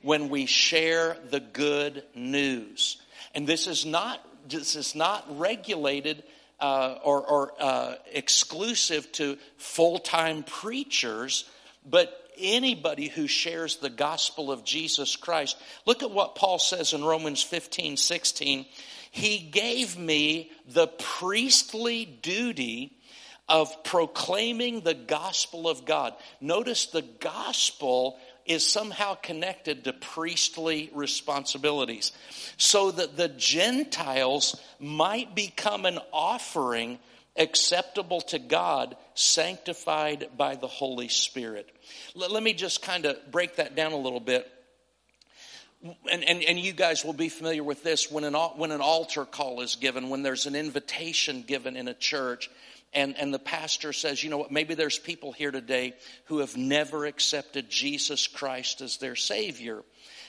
when we share the good news. And this is not this is not regulated uh, or, or uh, exclusive to full time preachers, but anybody who shares the gospel of Jesus Christ. Look at what Paul says in Romans 15 16. He gave me the priestly duty of proclaiming the gospel of God. Notice the gospel is somehow connected to priestly responsibilities so that the Gentiles might become an offering acceptable to God, sanctified by the Holy Spirit. Let, me just kind of break that down a little bit. And, and, and you guys will be familiar with this when an, when an altar call is given, when there's an invitation given in a church, and, and the pastor says, you know what, maybe there's people here today who have never accepted Jesus Christ as their Savior.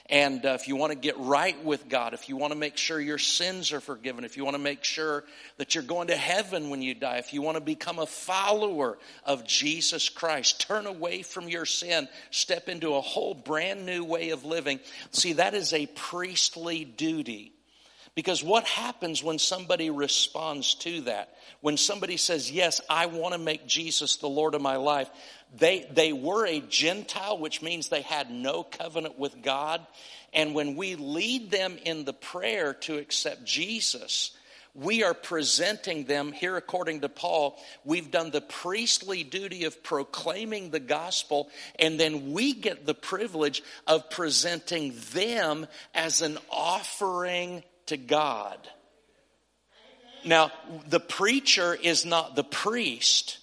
And uh, if you want to get right with God, if you want to make sure your sins are forgiven, if you want to make sure that you're going to heaven when you die, if you want to become a follower of Jesus Christ, turn away from your sin, step into a whole brand new way of living. See, that is a priestly duty. Because what happens when somebody responds to that? When somebody says, Yes, I want to make Jesus the Lord of my life, they, they were a Gentile, which means they had no covenant with God. And when we lead them in the prayer to accept Jesus, we are presenting them here according to Paul. We've done the priestly duty of proclaiming the gospel, and then we get the privilege of presenting them as an offering to God. Now, the preacher is not the priest.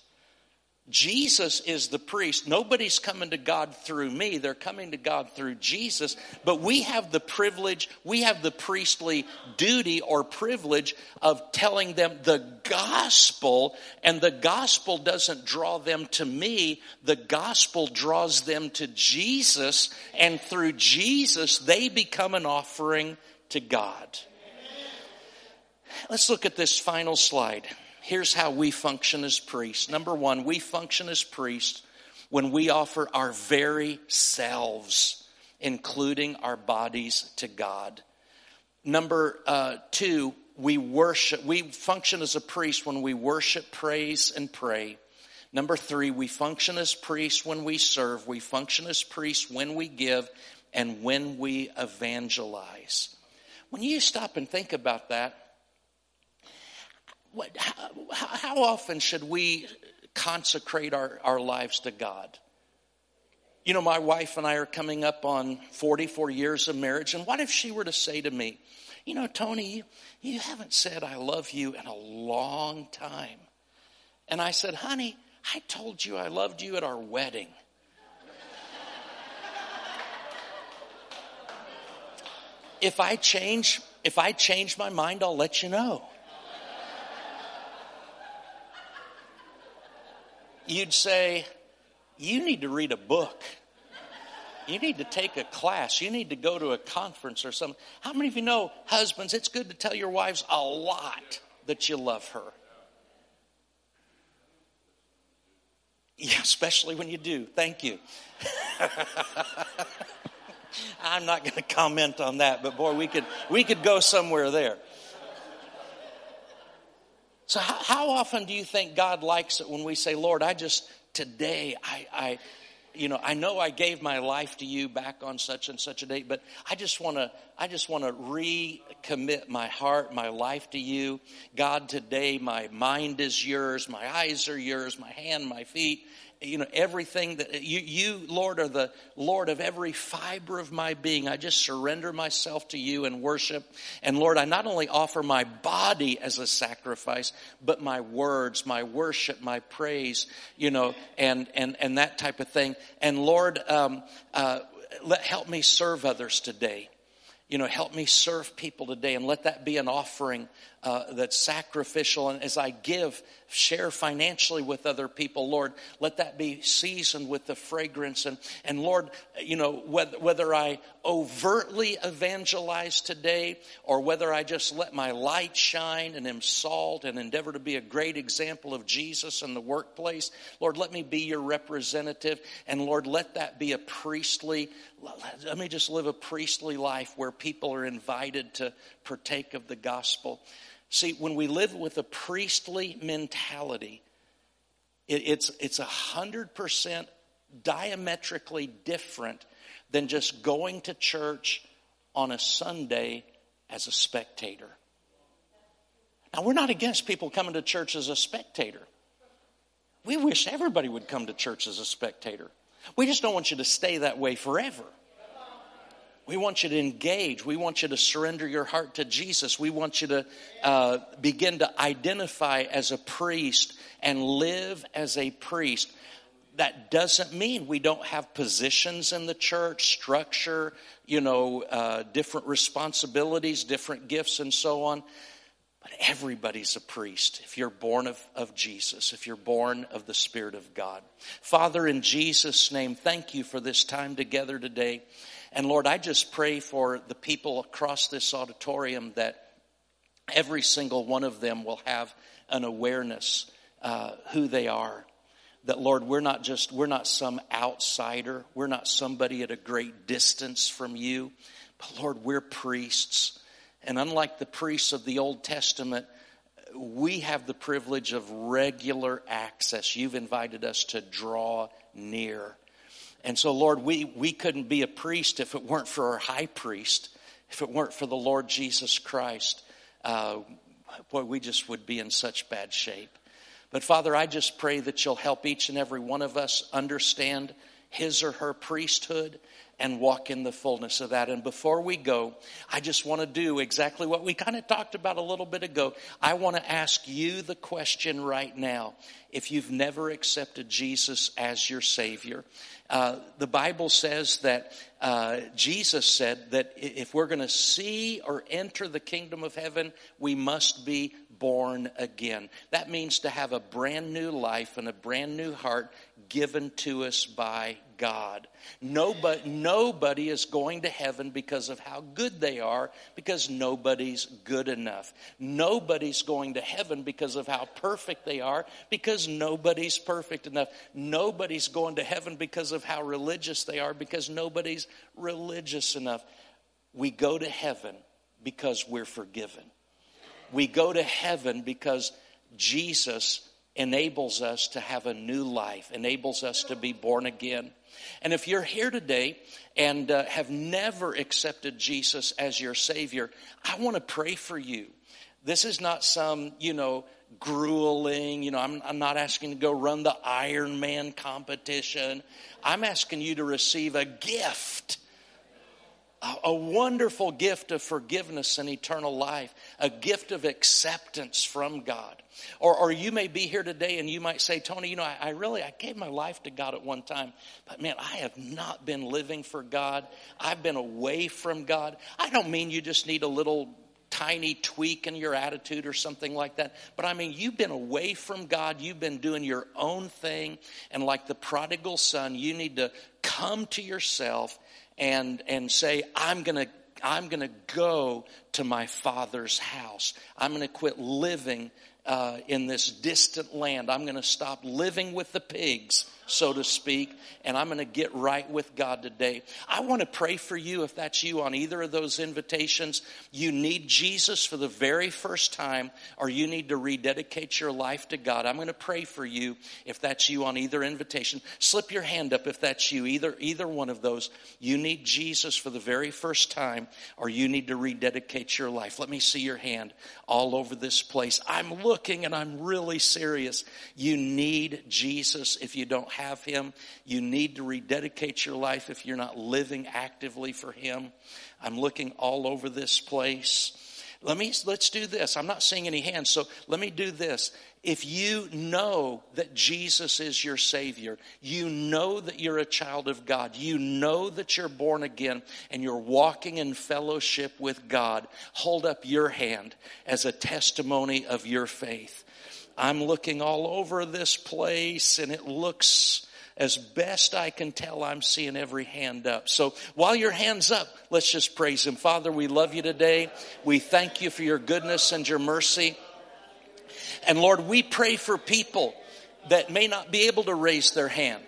Jesus is the priest. Nobody's coming to God through me. They're coming to God through Jesus. But we have the privilege, we have the priestly duty or privilege of telling them the gospel. And the gospel doesn't draw them to me. The gospel draws them to Jesus. And through Jesus, they become an offering to God. Let's look at this final slide. Here's how we function as priests. Number one, we function as priests when we offer our very selves, including our bodies, to God. Number uh, two, we worship, we function as a priest when we worship, praise, and pray. Number three, we function as priests when we serve. We function as priests when we give and when we evangelize. When you stop and think about that, what, how, how often should we consecrate our, our lives to God? You know, my wife and I are coming up on 44 years of marriage, and what if she were to say to me, You know, Tony, you, you haven't said I love you in a long time. And I said, Honey, I told you I loved you at our wedding. [LAUGHS] if I change, if I change my mind, I'll let you know. You'd say, you need to read a book. You need to take a class. You need to go to a conference or something. How many of you know, husbands, it's good to tell your wives a lot that you love her? [LAUGHS] Yeah, especially when you do. Thank you. [LAUGHS] I'm not going to comment on that, but boy, we could we could go somewhere there. So, how, how, often do you think God likes it when we say, "Lord, I just today, I, I, you know, I know I gave my life to you back on such and such a date, but I just want to, I just want to recommit my heart, my life to you, God. Today, my mind is yours, my eyes are yours, my hand, my feet, you know, everything that you, you, Lord, are the Lord of every fiber of my being. I just surrender myself to you and worship. And Lord, I not only offer my body as a sacrifice, but my words, my worship, my praise, you know, and, and, and that type of thing. And Lord, um, uh, let, help me serve others today you know, help me serve people today and let that be an offering uh, that's sacrificial. And as I give, share financially with other people, Lord, let that be seasoned with the fragrance. And, and Lord, you know, whether, whether I overtly evangelize today or whether I just let my light shine and am salt and endeavor to be a great example of Jesus in the workplace, Lord, let me be your representative. And Lord, let that be a priestly, let me just live a priestly life where people are invited to partake of the gospel. See, when we live with a priestly mentality, it, it's it's a hundred percent diametrically different than just going to church on a Sunday as a spectator. Now, we're not against people coming to church as a spectator. We wish everybody would come to church as a spectator. We just don't want you to stay that way forever. We want you to engage. We want you to surrender your heart to Jesus. We want you to uh, begin to identify as a priest and live as a priest. That doesn't mean we don't have positions in the church, structure, you know, uh, different responsibilities, different gifts, and so on. But everybody's a priest if you're born of, of Jesus, if you're born of the Spirit of God. Father, in Jesus' name, thank you for this time together today. And Lord, I just pray for the people across this auditorium that every single one of them will have an awareness uh, who they are. That Lord, we're not just we're not some outsider. We're not somebody at a great distance from you. But Lord, we're priests. And unlike the priests of the Old Testament, we have the privilege of regular access. You've invited us to draw near. And so, Lord, we, we couldn't be a priest if it weren't for our high priest, if it weren't for the Lord Jesus Christ. Uh, boy, we just would be in such bad shape. But Father, I just pray that you'll help each and every one of us understand his or her priesthood and walk in the fullness of that. And before we go, I just want to do exactly what we kind of talked about a little bit ago. I want to ask you the question right now. If you've never accepted Jesus as your Savior, uh, the Bible says that uh, Jesus said that if we're going to see or enter the kingdom of heaven, we must be born again. That means to have a brand new life and a brand new heart given to us by God. Nobody, nobody is going to heaven because of how good they are, because nobody's good enough. Nobody's going to heaven because of how perfect they are, because nobody's perfect enough. Nobody's going to heaven because of how religious they are, because nobody's religious enough. We go to heaven because we're forgiven. We go to heaven because Jesus enables us to have a new life, enables us to be born again. And if you're here today and uh, have never accepted Jesus as your Savior, I want to pray for you. This is not some, you know, grueling, you know, I'm, I'm not asking to go run the Ironman competition. I'm asking you to receive a gift a, wonderful gift of forgiveness and eternal life, a gift of acceptance from God. Or, or you may be here today and you might say, Tony, you know, I, I really, I gave my life to God at one time, but man, I have not been living for God. I've been away from God. I don't mean you just need a little tiny tweak in your attitude or something like that. But I mean, you've been away from God, you've been doing your own thing, and like the prodigal son, you need to come to yourself and and say, I'm gonna I'm gonna go to my father's house. I'm gonna quit living uh, in this distant land. I'm gonna stop living with the pigs so to speak, and I'm going to get right with God today. I want to pray for you if that's you on either of those invitations. You need Jesus for the very first time, or you need to rededicate your life to God. I'm going to pray for you if that's you on either invitation. Slip your hand up if that's you, either, either one of those. You need Jesus for the very first time, or you need to rededicate your life. Let me see your hand all over this place. I'm looking and I'm really serious. You need Jesus if you don't have Him. You need to rededicate your life if you're not living actively for Him. I'm looking all over this place. Let me, let's do this. I'm not seeing any hands, so let me do this. If you know that Jesus is your Savior, you know that you're a child of God, you know that you're born again, and you're walking in fellowship with God, hold up your hand as a testimony of your faith. I'm looking all over this place and it looks as best I can tell, I'm seeing every hand up. So while your hand's up, let's just praise Him. Father, we love you today. We thank you for your goodness and your mercy. And Lord, we pray for people that may not be able to raise their hand.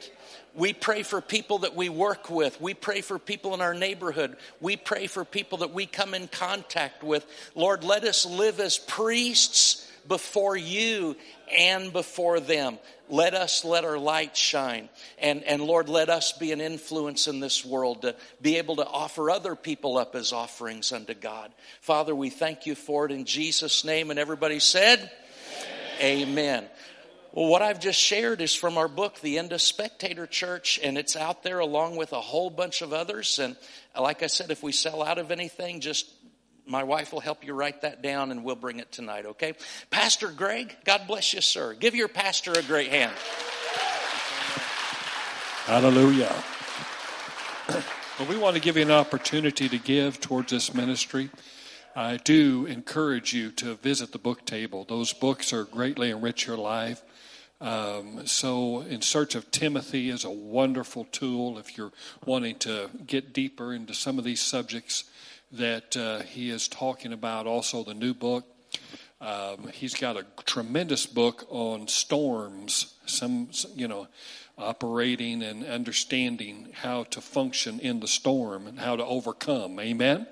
We pray for people that we work with. We pray for people in our neighborhood. We pray for people that we come in contact with. Lord, let us live as priests before you and before them. Let us let our light shine. And, and Lord, let us be an influence in this world to be able to offer other people up as offerings unto God. Father, we thank you for it in Jesus' name. And everybody said, Amen. Amen. Well, what I've just shared is from our book, The End of Spectator Church, and it's out there along with a whole bunch of others. And like I said, if we sell out of anything, just my wife will help you write that down and we'll bring it tonight, okay? Pastor Greg, God bless you, sir. Give your pastor a great hand. Hallelujah. [CLEARS THROAT] Well, we want to give you an opportunity to give towards this ministry. I do encourage you to visit the book table. Those books are greatly enrich your life. Um, so, In Search of Timothy is a wonderful tool if you're wanting to get deeper into some of these subjects that uh, he is talking about. Also, the new book. Um, he's got a tremendous book on storms. Some, you know, operating and understanding how to function in the storm and how to overcome. Amen.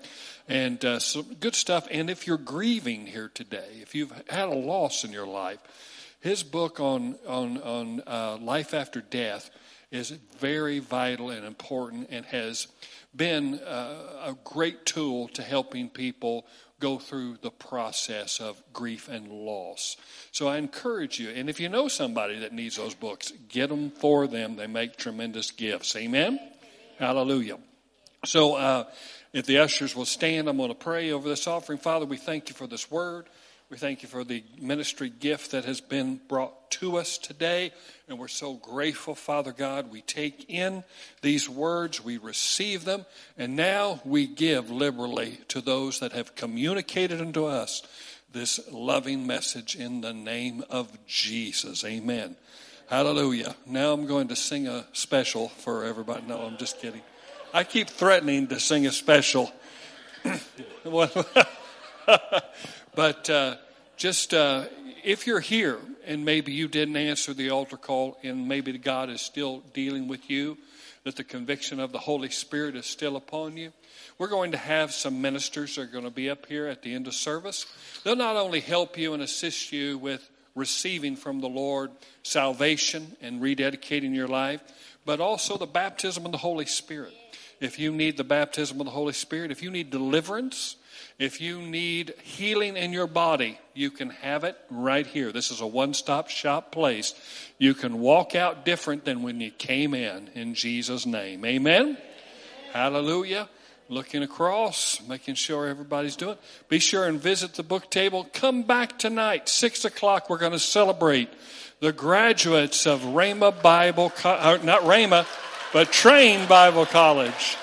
And uh, some good stuff. And if you're grieving here today, if you've had a loss in your life, his book on on on uh, life after death is very vital and important, and has been uh, a great tool to helping people go through the process of grief and loss. So I encourage you, and if you know somebody that needs those books, get them for them. They make tremendous gifts. Amen? Hallelujah. So uh, if the ushers will stand, I'm going to pray over this offering. Father, we thank you for this word. We thank you for the ministry gift that has been brought to us today. And we're so grateful, Father God. We take in these words, we receive them, and now we give liberally to those that have communicated unto us this loving message in the name of Jesus. Amen. Hallelujah. Now I'm going to sing a special for everybody. No, I'm just kidding. I keep threatening to sing a special. [LAUGHS] [LAUGHS] But uh, just uh, if you're here and maybe you didn't answer the altar call and maybe God is still dealing with you, that the conviction of the Holy Spirit is still upon you, we're going to have some ministers that are going to be up here at the end of service. They'll not only help you and assist you with receiving from the Lord salvation and rededicating your life, but also the baptism of the Holy Spirit. If you need the baptism of the Holy Spirit, if you need deliverance, if you need healing in your body, you can have it right here. This is a one stop shop place. You can walk out different than when you came in, in Jesus' name. Amen? Hallelujah. looking across, making sure everybody's doing. Be sure and visit the book table. Come back tonight, six o'clock. We're going to celebrate the graduates of Rhema Bible, Co- uh, not Rhema, but Train Bible College.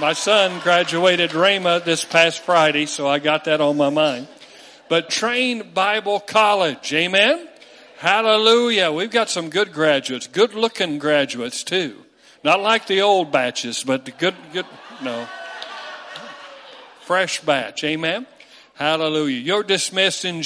My son graduated Rhema this past Friday, so I got that on my mind. But Train Bible College, amen? Hallelujah. We've got some good graduates, good looking graduates too. Not like the old batches, but the good, good, no. Fresh batch, amen? Hallelujah. You're dismissed in